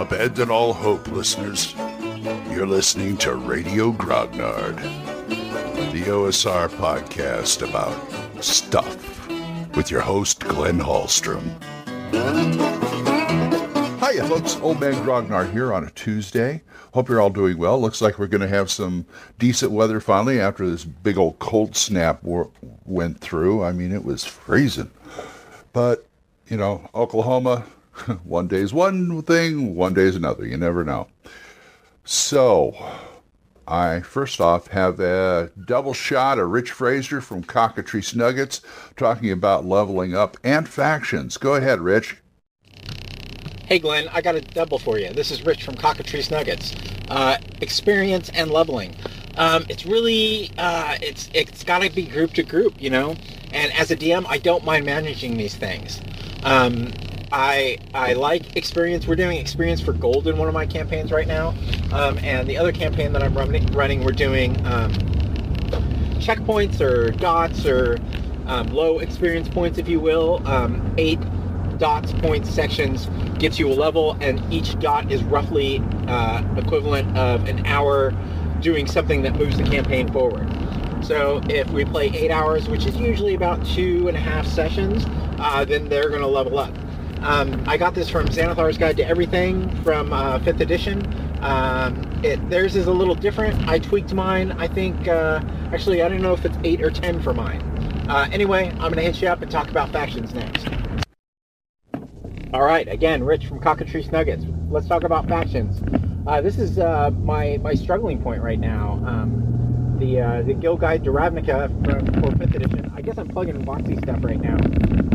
Abandon all hope, listeners. You're listening to Radio Grognard, the OSR podcast about stuff with your host, Glenn Hallstrom. Hiya, folks. Old Man Grognard here on a Tuesday. Hope you're all doing well. Looks like we're going to have some decent weather finally after this big old cold snap war- went through. I mean, it was freezing. But, you know, Oklahoma, one day's one thing, one day's another. You never know. So, I first off have a double shot of Rich Fraser from Cockatrice Nuggets talking about leveling up and factions. Go ahead, Rich. Hey Glenn, I got a double for you. This is Rich from Cockatrice Nuggets. Uh, experience and leveling. Um, it's really, uh, it's it's got to be group to group, you know. And as a DM, I don't mind managing these things. Um, I I like experience. We're doing experience for gold in one of my campaigns right now, um, and the other campaign that I'm running, running we're doing um, checkpoints or dots or um, low experience points, if you will. Um, eight dots, points, sections gets you a level, and each dot is roughly uh, equivalent of an hour doing something that moves the campaign forward. So if we play eight hours, which is usually about two and a half sessions, uh, then they're going to level up. Um, I got this from Xanathar's Guide to Everything from uh, 5th edition. Um, it, theirs is a little different. I tweaked mine. I think, uh, actually, I don't know if it's 8 or 10 for mine. Uh, anyway, I'm going to hit you up and talk about factions next. All right, again, Rich from Cockatrice Nuggets. Let's talk about factions. Uh, this is uh, my, my struggling point right now. Um, the uh, the Guild Guide to Ravnica for, for 5th edition. I guess I'm plugging WotC stuff right now.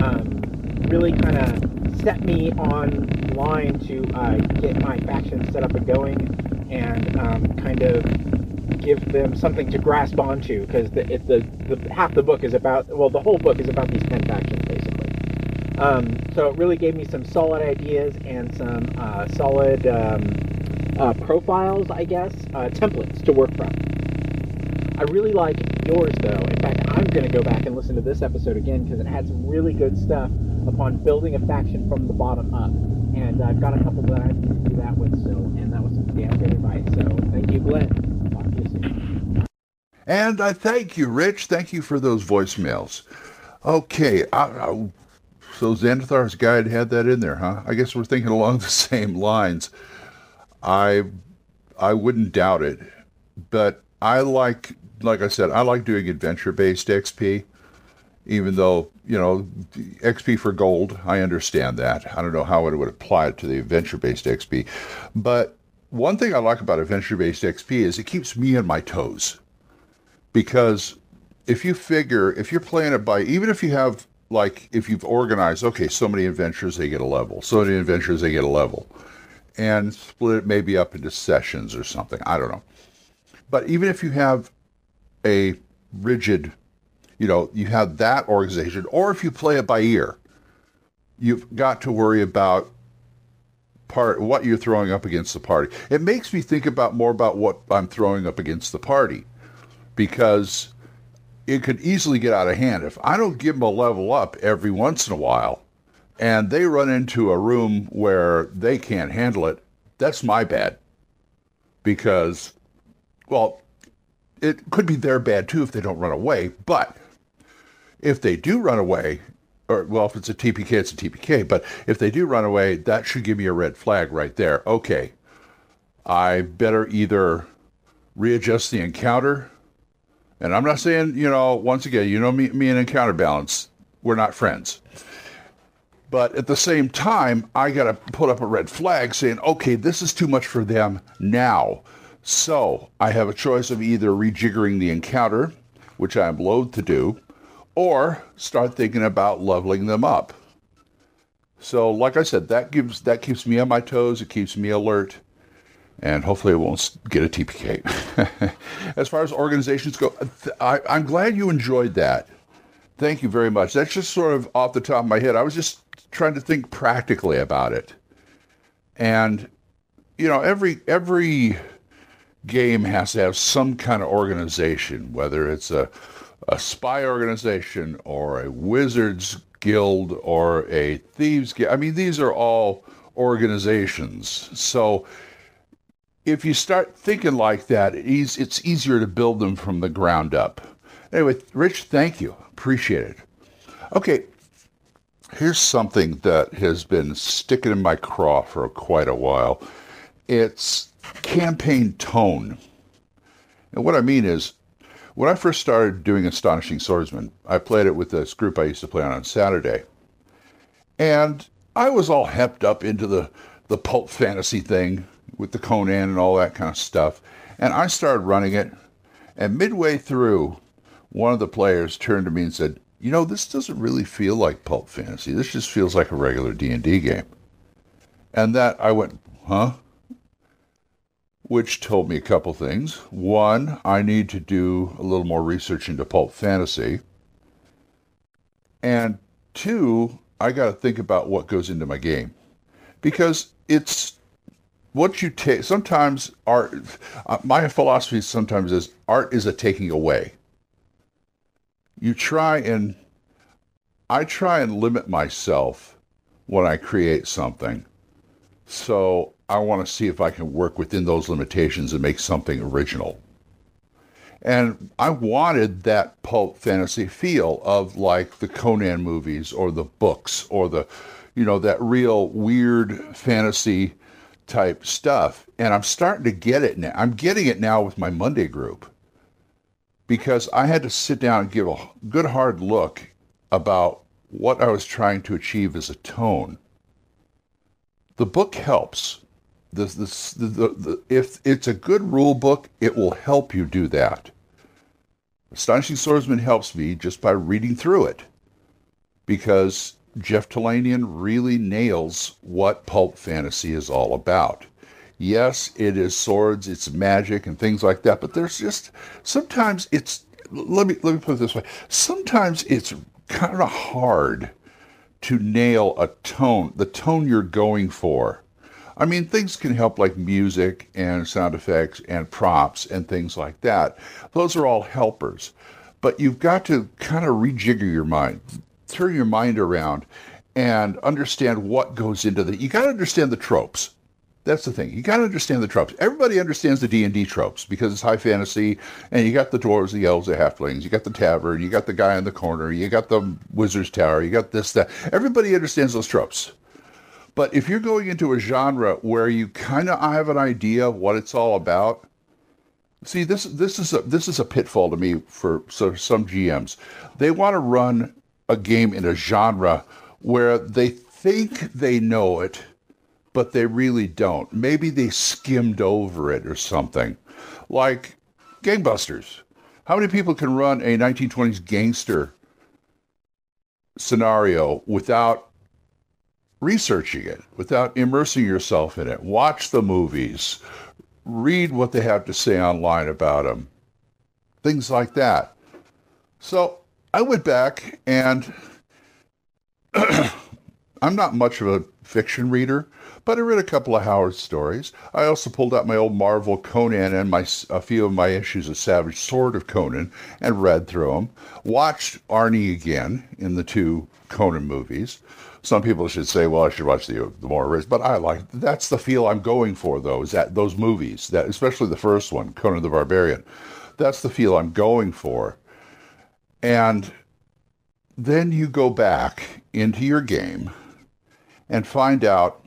Um, really kind of set me on line to uh, get my faction set up and going and um, kind of give them something to grasp onto because the, the, the half the book is about well the whole book is about these 10 factions basically. Um, so it really gave me some solid ideas and some uh, solid um, uh, profiles I guess uh, templates to work from. I really like yours though. In fact I'm going to go back and listen to this episode again because it had some really good stuff upon building a faction from the bottom up. And I've got a couple that I to do that with, so, and that was some damn good advice. So thank you, Glenn. Talk to you soon. And I thank you, Rich. Thank you for those voicemails. Okay, I, I, so Xanathar's guide had that in there, huh? I guess we're thinking along the same lines. I I wouldn't doubt it, but I like, like I said, I like doing adventure-based XP even though you know XP for gold, I understand that. I don't know how it would apply to the adventure-based XP, but one thing I like about adventure-based XP is it keeps me on my toes, because if you figure if you're playing it by even if you have like if you've organized okay so many adventures they get a level. So many adventures they get a level. And split it maybe up into sessions or something. I don't know. But even if you have a rigid you know, you have that organization, or if you play it by ear, you've got to worry about part what you're throwing up against the party. It makes me think about more about what I'm throwing up against the party because it could easily get out of hand if I don't give them a level up every once in a while and they run into a room where they can't handle it. That's my bad because well, it could be their bad too if they don't run away, but if they do run away, or well, if it's a TPK, it's a TPK, but if they do run away, that should give me a red flag right there. Okay, I better either readjust the encounter, and I'm not saying, you know, once again, you know me, me and encounter balance, we're not friends. But at the same time, I got to put up a red flag saying, okay, this is too much for them now. So I have a choice of either rejiggering the encounter, which I'm loath to do, or start thinking about leveling them up. So, like I said, that gives that keeps me on my toes. It keeps me alert, and hopefully, it won't get a TPK. as far as organizations go, uh, I, I'm glad you enjoyed that. Thank you very much. That's just sort of off the top of my head. I was just trying to think practically about it, and you know, every every game has to have some kind of organization, whether it's a a spy organization or a wizards guild or a thieves guild. I mean, these are all organizations. So if you start thinking like that, it's easier to build them from the ground up. Anyway, Rich, thank you. Appreciate it. Okay, here's something that has been sticking in my craw for quite a while. It's campaign tone. And what I mean is, when I first started doing Astonishing Swordsmen, I played it with this group I used to play on on Saturday. And I was all hepped up into the, the pulp fantasy thing with the Conan and all that kind of stuff. And I started running it. And midway through, one of the players turned to me and said, "You know, this doesn't really feel like pulp fantasy. This just feels like a regular D&D game." And that I went, "Huh?" Which told me a couple things. One, I need to do a little more research into pulp fantasy. And two, I got to think about what goes into my game. Because it's what you take sometimes art uh, my philosophy sometimes is art is a taking away you try and i try and limit myself when i create something so i want to see if i can work within those limitations and make something original and i wanted that pulp fantasy feel of like the conan movies or the books or the you know that real weird fantasy type stuff. And I'm starting to get it now. I'm getting it now with my Monday group because I had to sit down and give a good hard look about what I was trying to achieve as a tone. The book helps. This, the, the, the, if it's a good rule book, it will help you do that. Astonishing Swordsmen helps me just by reading through it because Jeff Talanian really nails what pulp fantasy is all about. Yes, it is swords, it's magic and things like that, but there's just sometimes it's let me let me put it this way. Sometimes it's kind of hard to nail a tone, the tone you're going for. I mean, things can help like music and sound effects and props and things like that. Those are all helpers. But you've got to kind of rejigger your mind turn your mind around and understand what goes into the you got to understand the tropes that's the thing you got to understand the tropes everybody understands the d&d tropes because it's high fantasy and you got the dwarves the elves the halflings you got the tavern you got the guy in the corner you got the wizard's tower you got this that everybody understands those tropes but if you're going into a genre where you kind of have an idea of what it's all about see this this is a this is a pitfall to me for so some gms they want to run a game in a genre where they think they know it, but they really don't. Maybe they skimmed over it or something. Like Gangbusters. How many people can run a 1920s gangster scenario without researching it, without immersing yourself in it? Watch the movies, read what they have to say online about them, things like that. So I went back and I'm not much of a fiction reader, but I read a couple of Howard stories. I also pulled out my old Marvel Conan and my a few of my issues of Savage Sword of Conan and read through them. Watched Arnie again in the two Conan movies. Some people should say, "Well, I should watch the the more rich," but I like that's the feel I'm going for. Those that those movies, that especially the first one, Conan the Barbarian. That's the feel I'm going for. And then you go back into your game and find out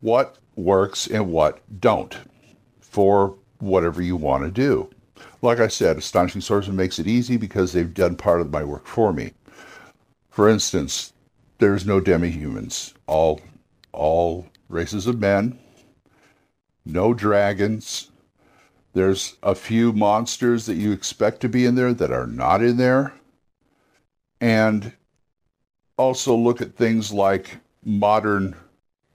what works and what don't for whatever you want to do. Like I said, Astonishing Swordsmen makes it easy because they've done part of my work for me. For instance, there's no demi-humans. All all races of men, no dragons, there's a few monsters that you expect to be in there that are not in there. And also look at things like modern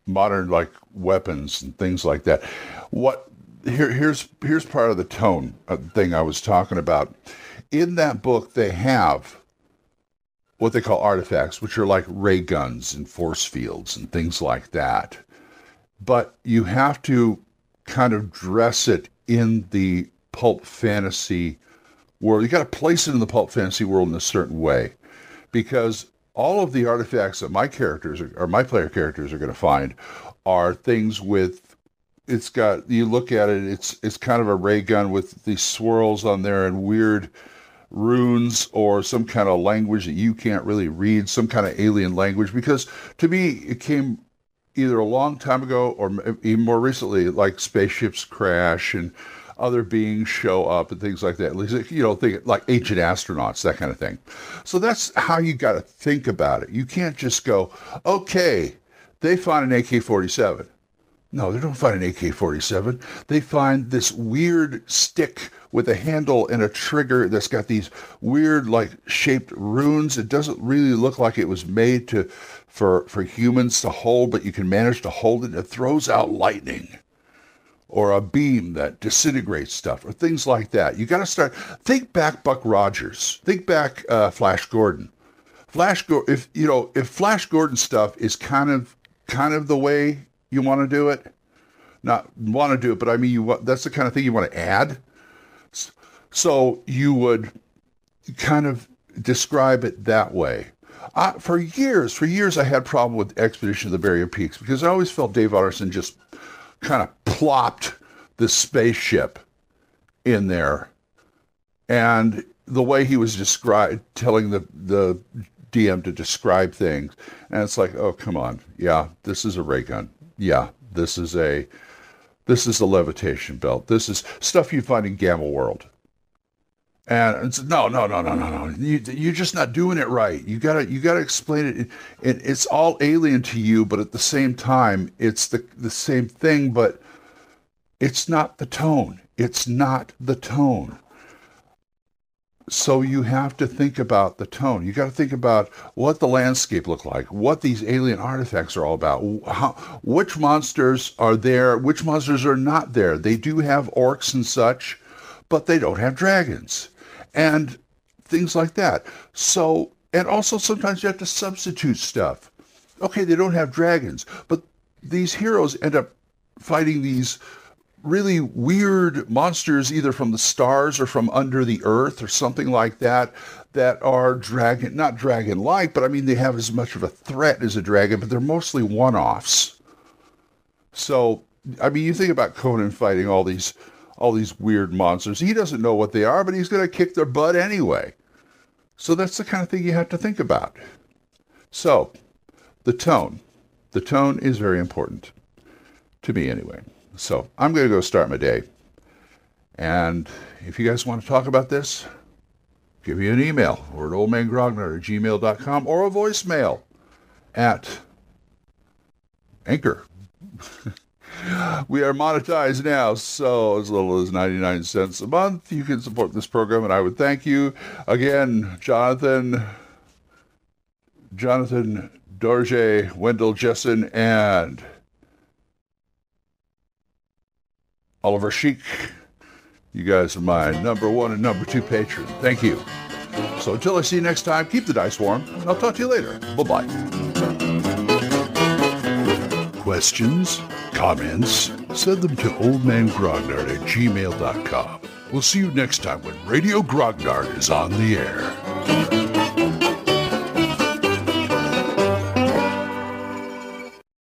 modern like weapons and things like that. What here here's here's part of the tone of thing I was talking about. In that book they have what they call artifacts, which are like ray guns and force fields and things like that. But you have to kind of dress it in the pulp fantasy world. You got to place it in the pulp fantasy world in a certain way because all of the artifacts that my characters or my player characters are going to find are things with it's got you look at it it's it's kind of a ray gun with these swirls on there and weird runes or some kind of language that you can't really read some kind of alien language because to me it came either a long time ago or even more recently like spaceships crash and other beings show up and things like that. At least, you know, think like ancient astronauts, that kind of thing. So that's how you got to think about it. You can't just go, okay, they find an AK 47. No, they don't find an AK 47. They find this weird stick with a handle and a trigger that's got these weird, like, shaped runes. It doesn't really look like it was made to for, for humans to hold, but you can manage to hold it. It throws out lightning or a beam that disintegrates stuff or things like that. You got to start think back Buck Rogers. Think back uh, Flash Gordon. Flash Gordon if you know if Flash Gordon stuff is kind of kind of the way you want to do it. Not want to do it, but I mean you want that's the kind of thing you want to add. So you would kind of describe it that way. Uh, for years, for years, I had problem with Expedition of the Barrier Peaks because I always felt Dave Arneson just kind of plopped the spaceship in there. And the way he was described, telling the, the DM to describe things. And it's like, oh, come on. Yeah, this is a ray gun. Yeah, this is a, this is a levitation belt. This is stuff you find in Gamma World. And it's no, no, no, no, no, no. You, you're just not doing it right. You gotta, you gotta explain it. it. It's all alien to you, but at the same time, it's the the same thing. But it's not the tone. It's not the tone. So you have to think about the tone. You got to think about what the landscape look like, what these alien artifacts are all about, how, which monsters are there, which monsters are not there. They do have orcs and such, but they don't have dragons and things like that. So, and also sometimes you have to substitute stuff. Okay, they don't have dragons, but these heroes end up fighting these really weird monsters either from the stars or from under the earth or something like that that are dragon not dragon like but i mean they have as much of a threat as a dragon but they're mostly one-offs so i mean you think about conan fighting all these all these weird monsters. He doesn't know what they are, but he's going to kick their butt anyway. So that's the kind of thing you have to think about. So, the tone. The tone is very important to me anyway. So, I'm going to go start my day. And if you guys want to talk about this, give me an email or at oldmangrognard at gmail.com or a voicemail at Anchor. we are monetized now, so as little as 99 cents a month, you can support this program, and I would thank you. Again, Jonathan, Jonathan Dorje, Wendell Jessen, and Oliver Sheik. You guys are my number one and number two patron. Thank you. So until I see you next time, keep the dice warm, and I'll talk to you later. Bye bye. Questions? Comments? Send them to oldmangrognard at gmail.com. We'll see you next time when Radio Grognard is on the air.